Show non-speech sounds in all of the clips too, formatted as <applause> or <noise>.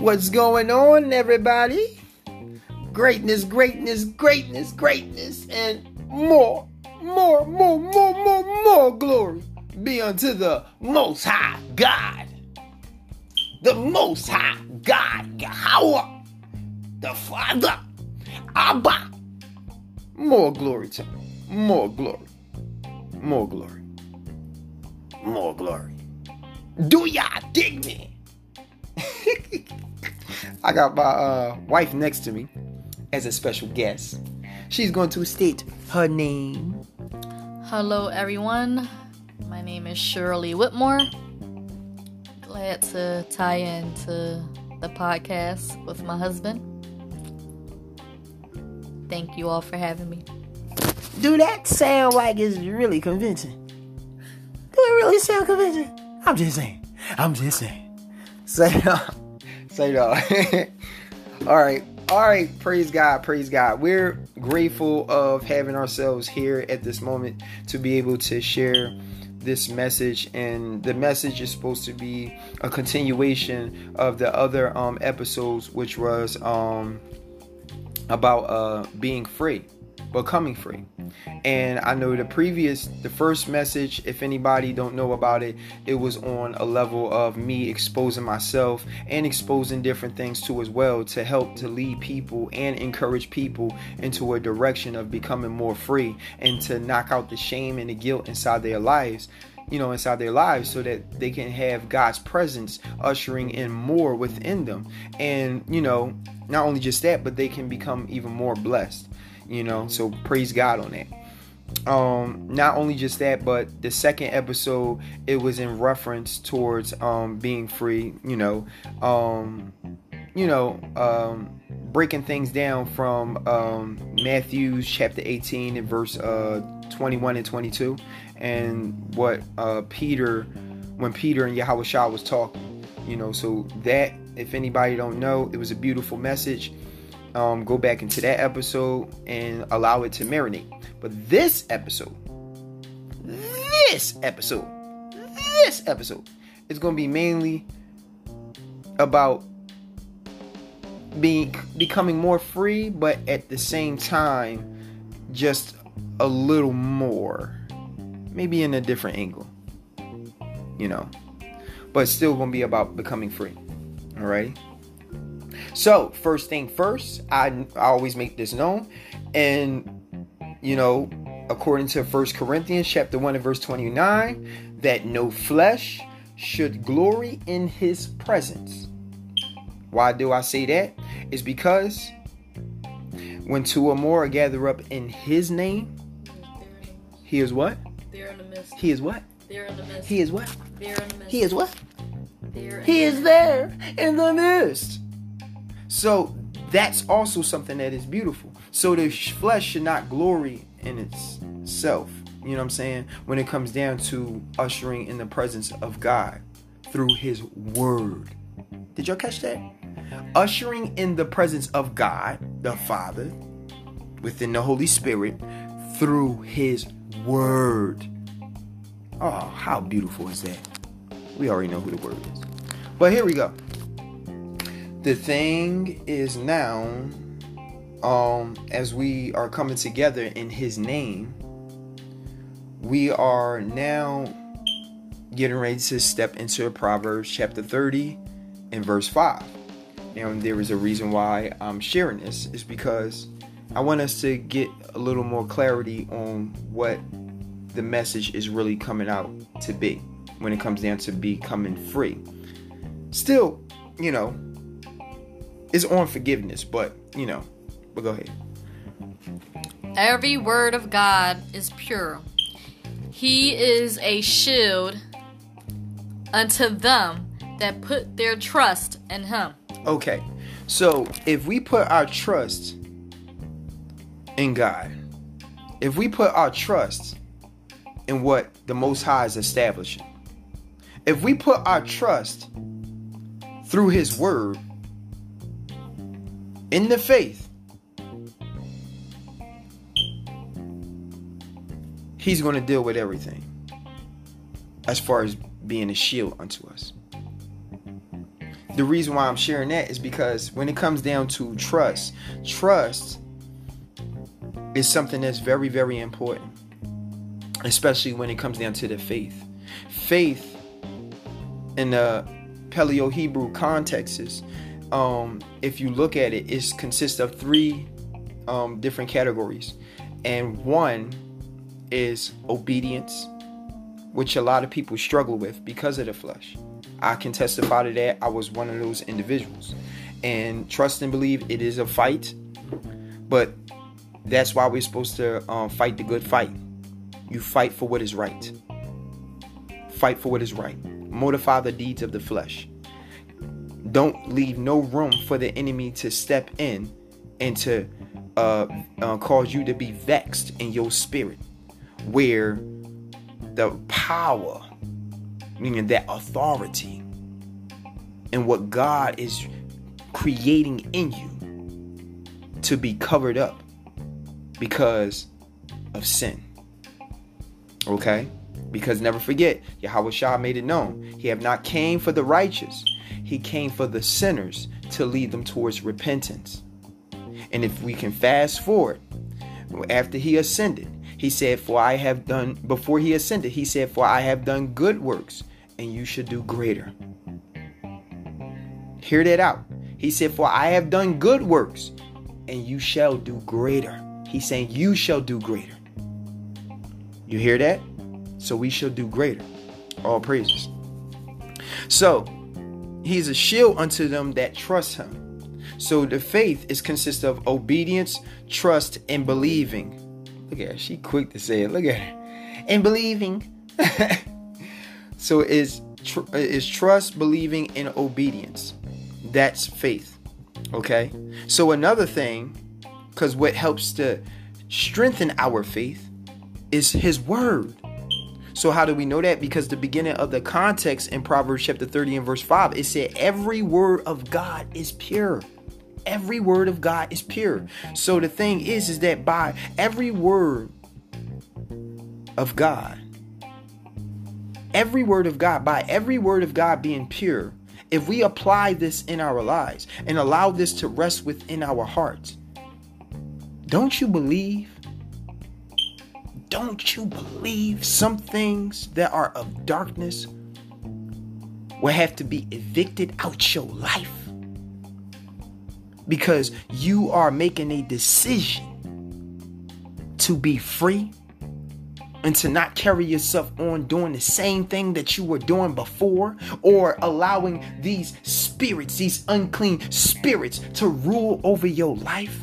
What's going on, everybody? Greatness, greatness, greatness, greatness, and more, more, more, more, more, more glory be unto the Most High God. The Most High God, Yahweh, the Father, Abba. More glory to Him. More glory. More glory. More glory. Do ya dig me? <laughs> I got my uh, wife next to me as a special guest. She's going to state her name. Hello, everyone. My name is Shirley Whitmore. Glad to tie into the podcast with my husband. Thank you all for having me. Do that sound like it's really convincing? Do it really sound convincing? I'm just saying. I'm just saying. <laughs> Say Say no. <laughs> all right. All right. Praise God. Praise God. We're grateful of having ourselves here at this moment to be able to share this message and the message is supposed to be a continuation of the other um episodes which was um about uh being free becoming free and i know the previous the first message if anybody don't know about it it was on a level of me exposing myself and exposing different things too as well to help to lead people and encourage people into a direction of becoming more free and to knock out the shame and the guilt inside their lives you know, inside their lives so that they can have God's presence ushering in more within them. And, you know, not only just that, but they can become even more blessed you know so praise god on that. Um not only just that but the second episode it was in reference towards um being free you know um you know um breaking things down from um matthew's chapter 18 and verse uh 21 and 22 and what uh peter when peter and yahweh was talking you know so that if anybody don't know it was a beautiful message um, go back into that episode and allow it to marinate. But this episode, this episode, this episode is going to be mainly about being becoming more free, but at the same time, just a little more, maybe in a different angle, you know, but still going to be about becoming free. All right. So, first thing first, I, I always make this known. And, you know, according to First Corinthians chapter 1 and verse 29, that no flesh should glory in his presence. Why do I say that? Is because when two or more are gathered up in his name, he is what? They're in the midst. He is what? They're in the midst. He is what? They're in the midst. He is what? He is there in the midst. So that's also something that is beautiful. So the flesh should not glory in itself. You know what I'm saying? When it comes down to ushering in the presence of God through his word. Did y'all catch that? Ushering in the presence of God, the Father, within the Holy Spirit, through his word. Oh, how beautiful is that? We already know who the word is. But here we go the thing is now um as we are coming together in his name we are now getting ready to step into proverbs chapter 30 and verse 5 now there is a reason why i'm sharing this is because i want us to get a little more clarity on what the message is really coming out to be when it comes down to becoming free. Still you know is on forgiveness, but you know, but go ahead. Every word of God is pure. He is a shield unto them that put their trust in him. Okay, so if we put our trust in God, if we put our trust in what the Most High is establishing, if we put our trust through His Word in the faith, He's going to deal with everything as far as being a shield unto us. the reason why I'm sharing that is because when it comes down to trust, trust is something that's very, very important, especially when it comes down to the faith. Faith in the Paleo Hebrew context is, um, if you look at it, it consists of three um, different categories, and one is obedience, which a lot of people struggle with because of the flesh. I can testify to that. I was one of those individuals. And trust and believe it is a fight, but that's why we're supposed to um, fight the good fight. You fight for what is right. Fight for what is right. Mortify the deeds of the flesh. Don't leave no room for the enemy to step in and to uh, uh, cause you to be vexed in your spirit, where the power meaning that authority and what God is creating in you to be covered up because of sin. Okay? Because never forget, Yahweh Shah made it known. He have not came for the righteous. He came for the sinners to lead them towards repentance. And if we can fast forward, after he ascended, he said, For I have done, before he ascended, he said, For I have done good works and you should do greater. Hear that out. He said, For I have done good works, and you shall do greater. He's saying, You shall do greater. You hear that? So we shall do greater. All praises. So he's a shield unto them that trust him. So the faith is consist of obedience, trust, and believing. Look at her. She quick to say it. Look at her. And believing. <laughs> So is tr- is trust, believing, and obedience. That's faith. Okay. So another thing, because what helps to strengthen our faith is His Word. So how do we know that? Because the beginning of the context in Proverbs chapter 30 and verse 5, it said, Every word of God is pure. Every word of God is pure. So the thing is, is that by every word of God, every word of God, by every word of God being pure, if we apply this in our lives and allow this to rest within our hearts, don't you believe? Don't you believe some things that are of darkness will have to be evicted out your life? Because you are making a decision to be free and to not carry yourself on doing the same thing that you were doing before or allowing these spirits, these unclean spirits, to rule over your life.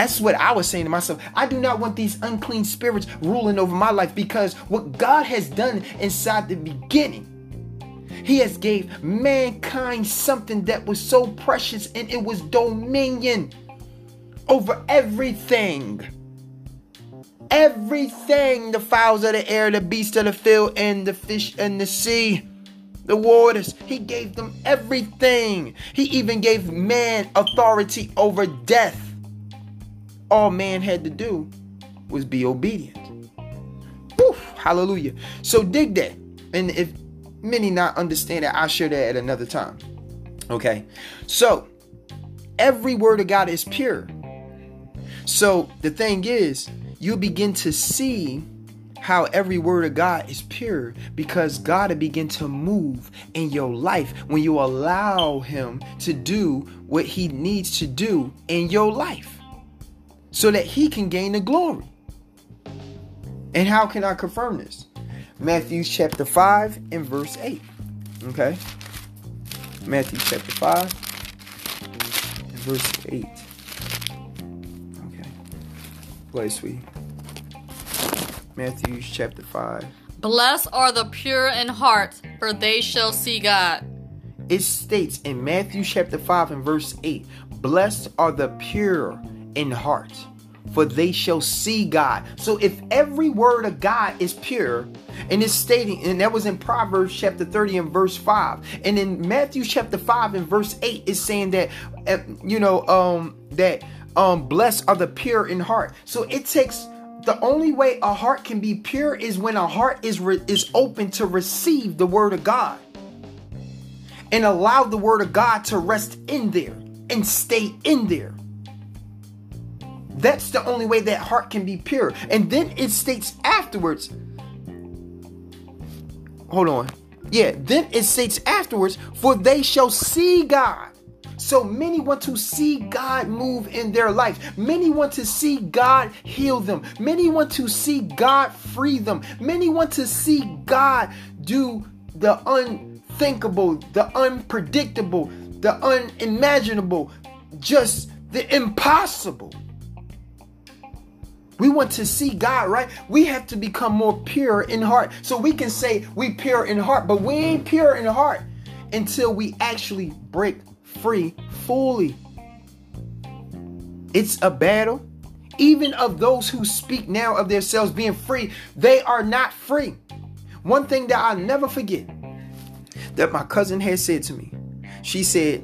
That's what I was saying to myself. I do not want these unclean spirits ruling over my life because what God has done inside the beginning, He has gave mankind something that was so precious and it was dominion over everything everything the fowls of the air, the beasts of the field, and the fish and the sea, the waters. He gave them everything. He even gave man authority over death. All man had to do was be obedient. Hallelujah. So dig that. And if many not understand that, I'll share that at another time. Okay. So every word of God is pure. So the thing is, you begin to see how every word of God is pure because God will begin to move in your life when you allow Him to do what He needs to do in your life so that He can gain the glory. And how can I confirm this? Matthew chapter 5 and verse 8. Okay? Matthew chapter 5 and verse 8. Play, sweetie. Matthew chapter 5. Blessed are the pure in heart, for they shall see God. It states in Matthew chapter 5 and verse 8 Blessed are the pure in heart, for they shall see God. So if every word of God is pure, and it's stating, and that was in Proverbs chapter 30 and verse 5. And in Matthew chapter 5 and verse 8 is saying that, uh, you know, um, that um blessed are the pure in heart so it takes the only way a heart can be pure is when a heart is re- is open to receive the word of god and allow the word of God to rest in there and stay in there. That's the only way that heart can be pure. And then it states afterwards. Hold on. Yeah, then it states afterwards, for they shall see God. So many want to see God move in their life. Many want to see God heal them. Many want to see God free them. Many want to see God do the unthinkable, the unpredictable, the unimaginable, just the impossible. We want to see God, right? We have to become more pure in heart. So we can say we pure in heart, but we ain't pure in heart until we actually break free fully. It's a battle. Even of those who speak now of themselves being free, they are not free. One thing that I'll never forget that my cousin had said to me, she said,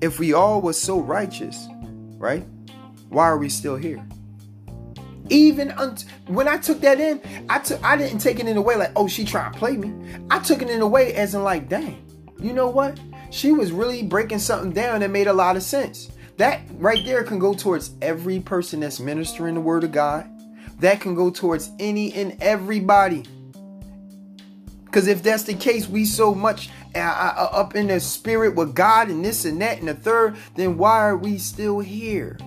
if we all were so righteous, right? Why are we still here? Even un- when I took that in, I took I didn't take it in a way like, oh, she trying to play me. I took it in a way as in like, dang, you know what? She was really breaking something down that made a lot of sense. That right there can go towards every person that's ministering the word of God. That can go towards any and everybody. Because if that's the case, we so much uh, uh, up in the spirit with God and this and that and the third, then why are we still here?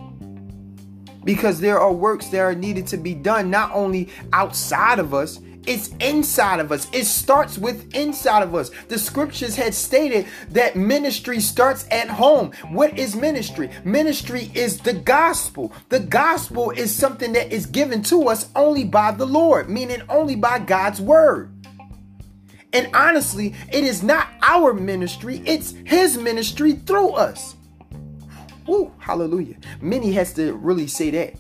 Because there are works that are needed to be done not only outside of us it's inside of us. It starts with inside of us. The scriptures had stated that ministry starts at home. What is ministry? Ministry is the gospel. The gospel is something that is given to us only by the Lord, meaning only by God's word. And honestly, it is not our ministry, it's his ministry through us. Woo, hallelujah. Many has to really say that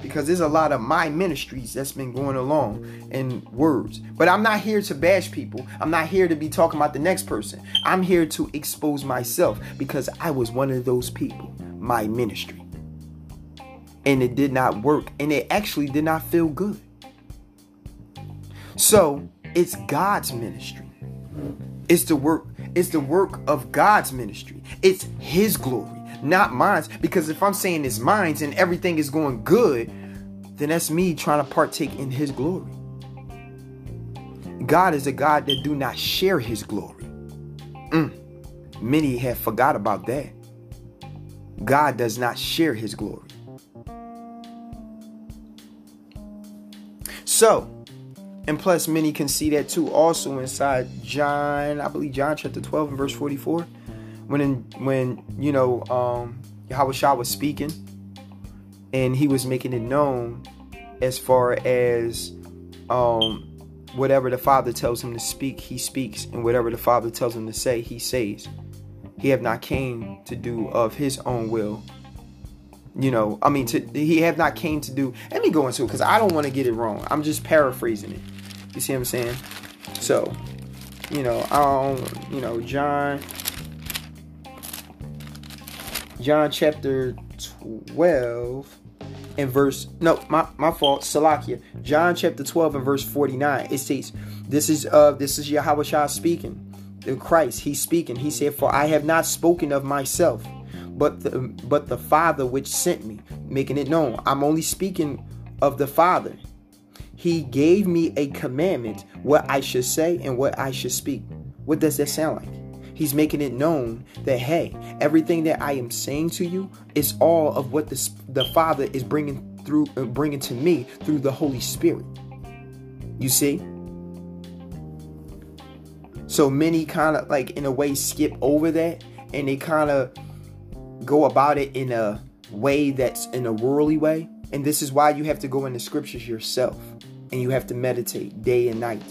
because there's a lot of my ministries that's been going along in words. But I'm not here to bash people. I'm not here to be talking about the next person. I'm here to expose myself because I was one of those people, my ministry. And it did not work and it actually did not feel good. So, it's God's ministry. It's the work it's the work of God's ministry. It's his glory not mine. Because if I'm saying it's mine and everything is going good, then that's me trying to partake in his glory. God is a God that do not share his glory. Mm. Many have forgot about that. God does not share his glory. So, and plus many can see that too also inside John, I believe John chapter 12 and verse 44 when in, when you know um, Yahweh Shah was speaking and he was making it known as far as um, whatever the Father tells him to speak, he speaks, and whatever the Father tells him to say, he says. He have not came to do of his own will. You know, I mean, to, he have not came to do. Let me go into it because I don't want to get it wrong. I'm just paraphrasing it. You see what I'm saying? So, you know, um, you know, John John chapter 12 and verse no my, my fault Salakia. John chapter 12 and verse 49 it says this is uh this is Yahweh Shah speaking the Christ he's speaking. He said for I have not spoken of myself but the but the Father which sent me making it known. I'm only speaking of the Father. He gave me a commandment what I should say and what I should speak what does that sound like He's making it known that, hey, everything that I am saying to you is all of what the, the Father is bringing through, uh, bringing to me through the Holy Spirit. You see? So many kind of like in a way skip over that and they kind of go about it in a way that's in a worldly way. And this is why you have to go in the scriptures yourself and you have to meditate day and night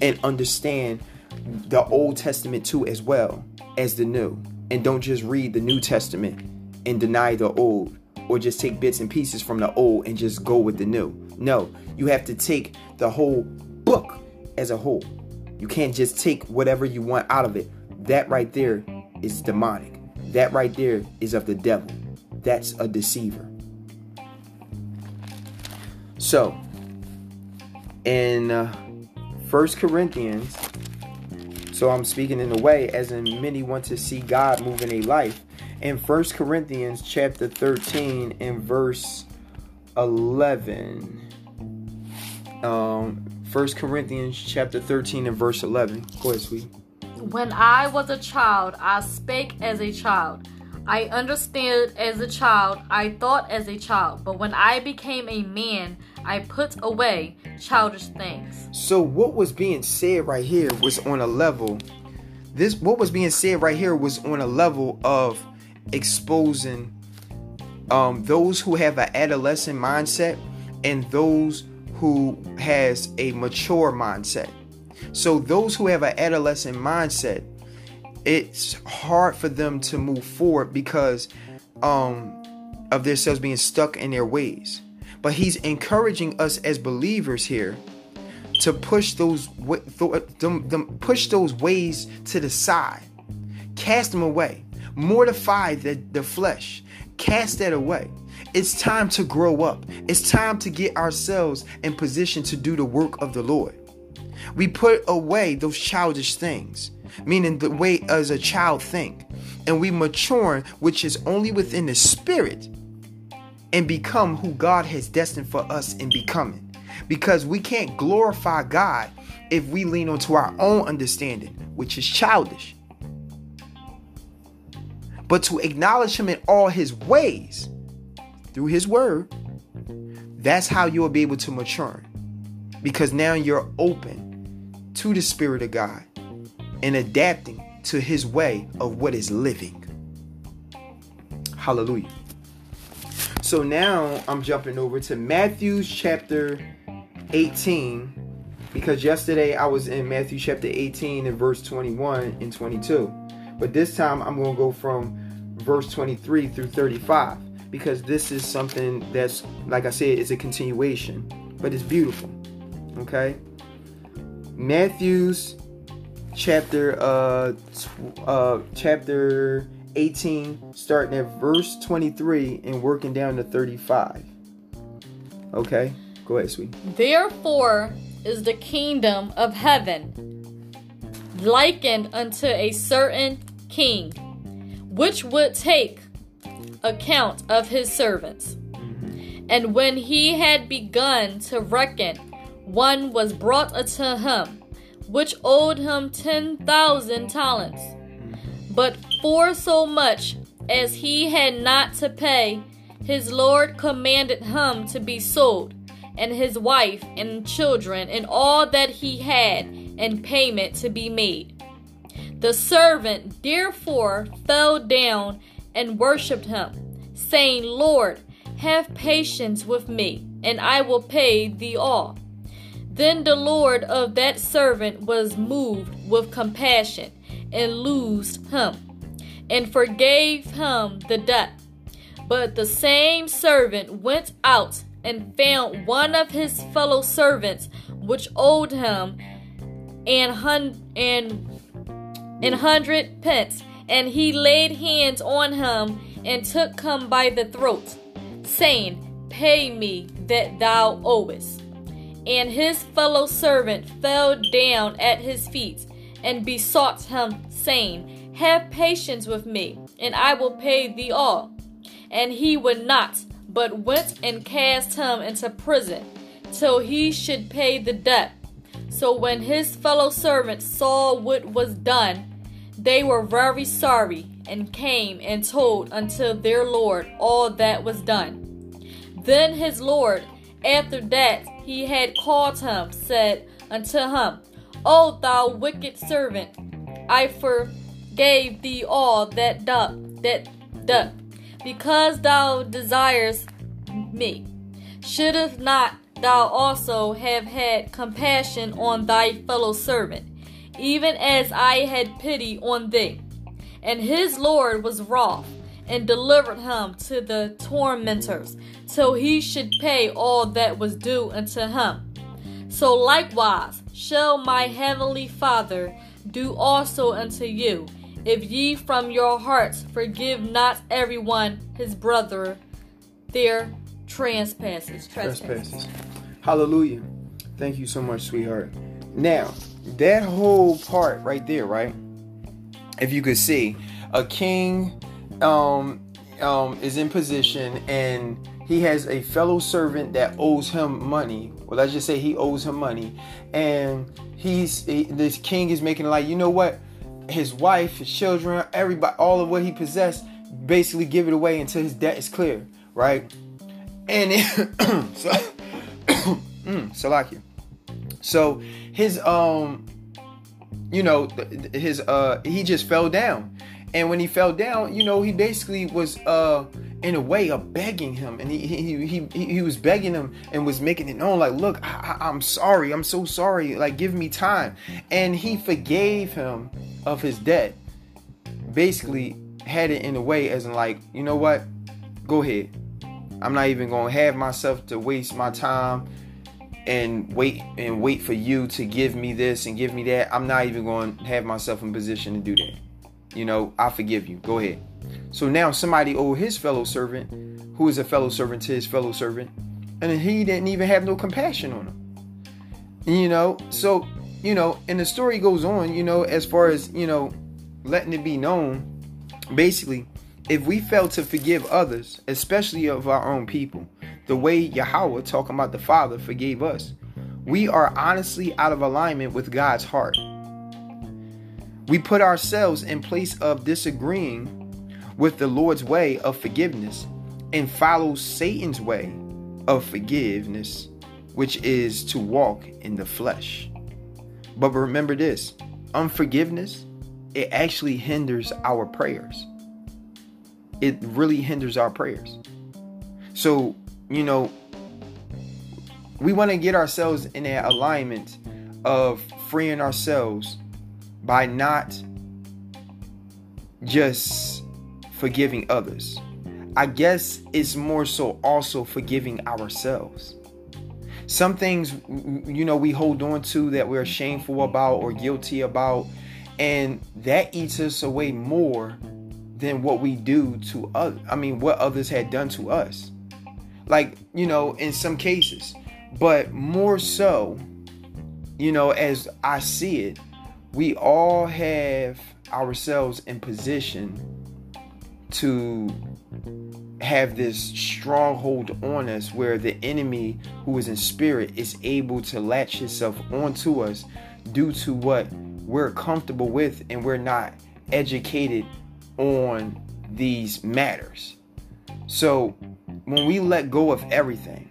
and understand the Old Testament too as well as the New. And don't just read the New Testament and deny the Old or just take bits and pieces from the Old and just go with the New. No, you have to take the whole book as a whole. You can't just take whatever you want out of it. That right there is demonic. That right there is of the devil. That's a deceiver. So, in uh, First Corinthians So I'm speaking in a way as in many want to see God move in a life. In First Corinthians chapter 13 and verse 11. Um, 1 Corinthians chapter 13 and verse 11. Go ahead, sweet. When I was a child, I spake as a child. I understood as a child, I thought as a child, but when I became a man, I put away childish things. So what was being said right here was on a level this what was being said right here was on a level of exposing um, those who have an adolescent mindset and those who has a mature mindset. So those who have an adolescent mindset it's hard for them to move forward because um, of themselves being stuck in their ways. But he's encouraging us as believers here to push those push those ways to the side, cast them away, mortify the, the flesh, cast that away. It's time to grow up. It's time to get ourselves in position to do the work of the Lord. We put away those childish things meaning the way as a child think, and we mature, which is only within the spirit, and become who God has destined for us in becoming. Because we can't glorify God if we lean onto our own understanding, which is childish. But to acknowledge Him in all His ways through His Word, that's how you'll be able to mature. Because now you're open to the Spirit of God and adapting to his way of what is living. Hallelujah. So now I'm jumping over to Matthew's chapter 18 because yesterday I was in Matthew chapter 18 and verse 21 and 22. But this time I'm going to go from verse 23 through 35 because this is something that's like I said is a continuation, but it's beautiful. Okay? Matthew's chapter uh, uh chapter 18 starting at verse 23 and working down to 35 okay go ahead sweet therefore is the kingdom of heaven likened unto a certain king which would take account of his servants mm-hmm. and when he had begun to reckon one was brought unto him which owed him ten thousand talents. But for so much as he had not to pay, his Lord commanded him to be sold, and his wife and children, and all that he had, and payment to be made. The servant therefore fell down and worshipped him, saying, Lord, have patience with me, and I will pay thee all. Then the Lord of that servant was moved with compassion and loosed him and forgave him the debt. But the same servant went out and found one of his fellow servants which owed him an, hun- an, an hundred pence, and he laid hands on him and took him by the throat, saying, Pay me that thou owest. And his fellow servant fell down at his feet and besought him, saying, Have patience with me, and I will pay thee all. And he would not, but went and cast him into prison, till he should pay the debt. So when his fellow servants saw what was done, they were very sorry, and came and told unto their Lord all that was done. Then his Lord, after that he had called him, said unto him, O thou wicked servant, I forgave thee all that doth that doth, because thou desirest me. Shouldst not thou also have had compassion on thy fellow servant, even as I had pity on thee? And his Lord was wroth and delivered him to the tormentors, till he should pay all that was due unto him. So likewise shall my heavenly Father do also unto you, if ye from your hearts forgive not everyone his brother their trespasses. Trespasses. Hallelujah. Thank you so much, sweetheart. Now, that whole part right there, right? If you could see, a king um, um, is in position and he has a fellow servant that owes him money. Well, let's just say he owes him money, and he's he, this king is making like, you know what? His wife, his children, everybody, all of what he possessed, basically give it away until his debt is clear, right? And it, <coughs> so, <coughs> mm, Salakia. So his um, you know, his uh, he just fell down, and when he fell down, you know, he basically was uh in a way of begging him. And he he he, he, was begging him and was making it known like look I, i'm sorry. I'm so sorry. Like give me time. And he forgave him of his debt. Basically had it in a way as in like you know what? Go ahead. I'm not even gonna have myself to waste my time and wait and wait for you to give me this and give me that. I'm not even to have myself in position to do that. You know i forgive you. Go ahead so now somebody owed his fellow servant, who is a fellow servant to his fellow servant, and he didn't even have no compassion on him. You know, so you know, and the story goes on, you know, as far as, you know, letting it be known, basically, if we fail to forgive others, especially of our own people, the way Yahweh talking about the Father forgave us, we are honestly out of alignment with God's heart. We put ourselves in place of disagreeing with the Lord's way of forgiveness and follow Satan's way of forgiveness, which is to walk in the flesh. But remember this unforgiveness, it actually hinders our prayers. It really hinders our prayers. So, you know, we want to get ourselves in that alignment of freeing ourselves by not just forgiving others. I guess it's more so also forgiving ourselves. Some things, you know, we hold on to that we're shameful about or guilty about, and that eats us away more than what we do to others. I mean, what others had done to us. Like, you know, in some cases, but more so, you know, as I see it, we all have ourselves in position to have this stronghold on us where the enemy who is in spirit is able to latch himself onto us due to what we're comfortable with and we're not educated on these matters. So when we let go of everything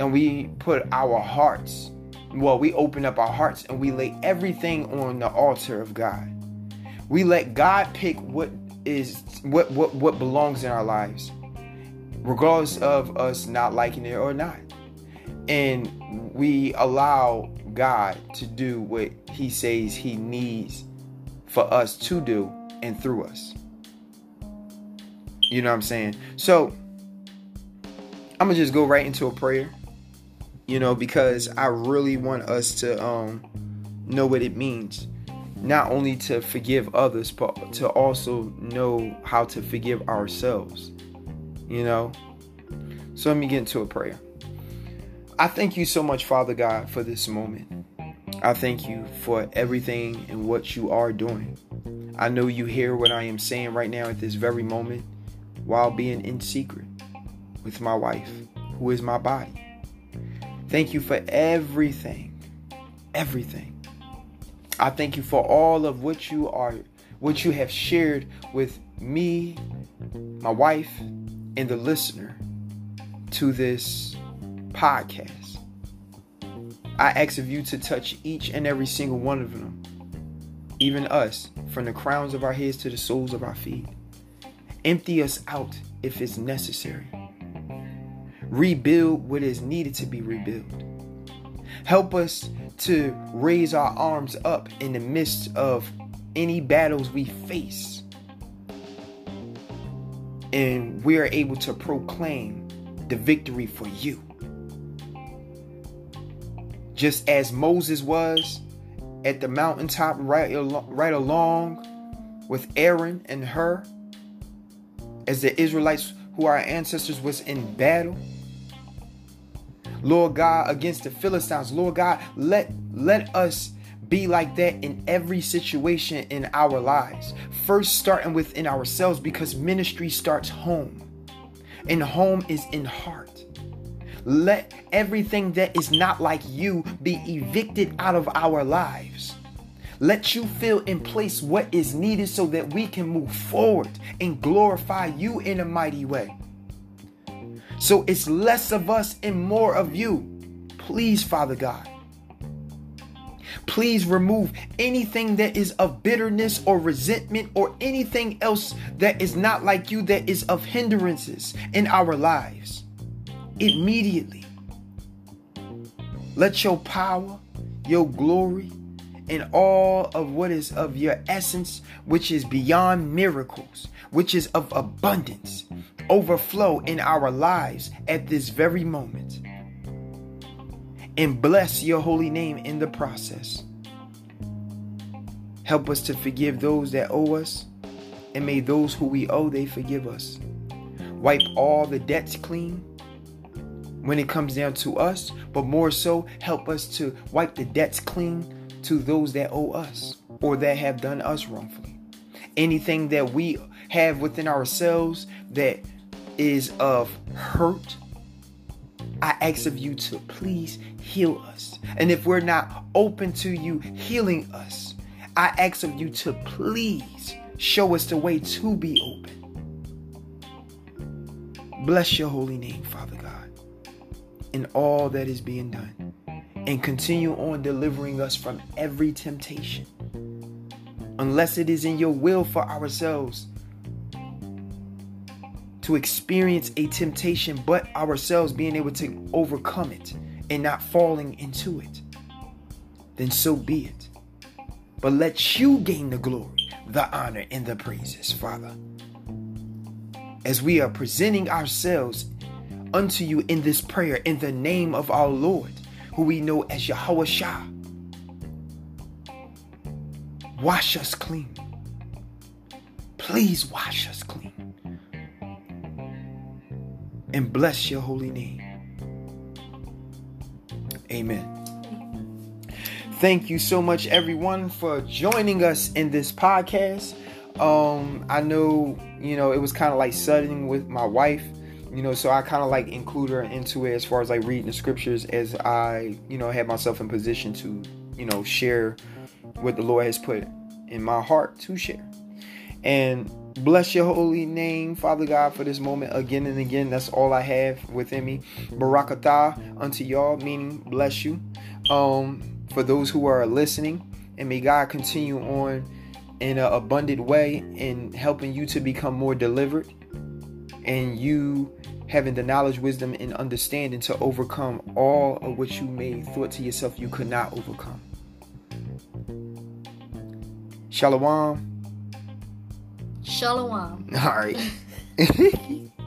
and we put our hearts, well, we open up our hearts and we lay everything on the altar of God. We let God pick what is what what what belongs in our lives regardless of us not liking it or not. And we allow god to do what he says he needs for us to do and through us. You know what i'm saying? So i'm gonna just go right into a prayer you know because i really want us to um know what it means not only to forgive others, but to also know how to forgive ourselves. You know? So let me get into a prayer. I thank you so much, Father God, for this moment. I thank you for everything and what you are doing. I know you hear what I am saying right now at this very moment while being in secret with my wife, who is my body. Thank you for everything, everything I thank you for all of what you are, what you have shared with me, my wife, and the listener to this podcast. I ask of you to touch each and every single one of them, even us, from the crowns of our heads to the soles of our feet. Empty us out if it's necessary. Rebuild what is needed to be rebuilt. Help us to raise our arms up in the midst of any battles we face. And we are able to proclaim the victory for you. Just as Moses was at the mountaintop right, right along with Aaron and Hur, as the Israelites who our ancestors was in battle Lord God, against the Philistines. Lord God, let let us be like that in every situation in our lives. First, starting within ourselves because ministry starts home, and home is in heart. Let everything that is not like you be evicted out of our lives. Let you feel in place what is needed so that we can move forward and glorify you in a mighty way. So it's less of us and more of you. Please, Father God. Please remove anything that is of bitterness or resentment or anything else that is not like you that is of hindrances in our lives. Immediately. Let your power, your glory, and all of what is of your essence, which is beyond miracles, which is of abundance, overflow in our lives at this very moment. And bless your holy name in the process. Help us to forgive those that owe us, and may those who we owe, they forgive us. Wipe all the debts clean when it comes down to us, but more so, help us to wipe the debts clean to those that owe us or that have done us wrongfully. Anything that we have within ourselves that is of hurt, I ask of you to please heal us. And if we're not open to you healing us, I ask of you to please show us the way to be open. Bless your holy name, Father God, in all that is being done. And continue on delivering us from every temptation. Unless it is in your will for ourselves to experience a temptation, but ourselves being able to overcome it and not falling into it, then so be it. But let you gain the glory, the honor, and the praises, Father. As we are presenting ourselves unto you in this prayer in the name of our Lord, who we know as Yahweh Shah. Wash us clean. Please wash us clean and bless your holy name. Amen. Thank you so much, everyone, for joining us in this podcast. Um, I know, you know, it was kind of like sudden with my wife, you know, so I kind of like include her into it as far as like reading the scriptures as I, you know, have myself in position to, you know, share what the Lord has put in my heart to share. And Bless your holy name, Father God, for this moment again and again. That's all I have within me. Barakatah unto y'all, meaning bless you. Um, for those who are listening, and may God continue on in an abundant way in helping you to become more delivered and you having the knowledge, wisdom, and understanding to overcome all of what you may thought to yourself you could not overcome. Shalom. Shalom. All right. <laughs>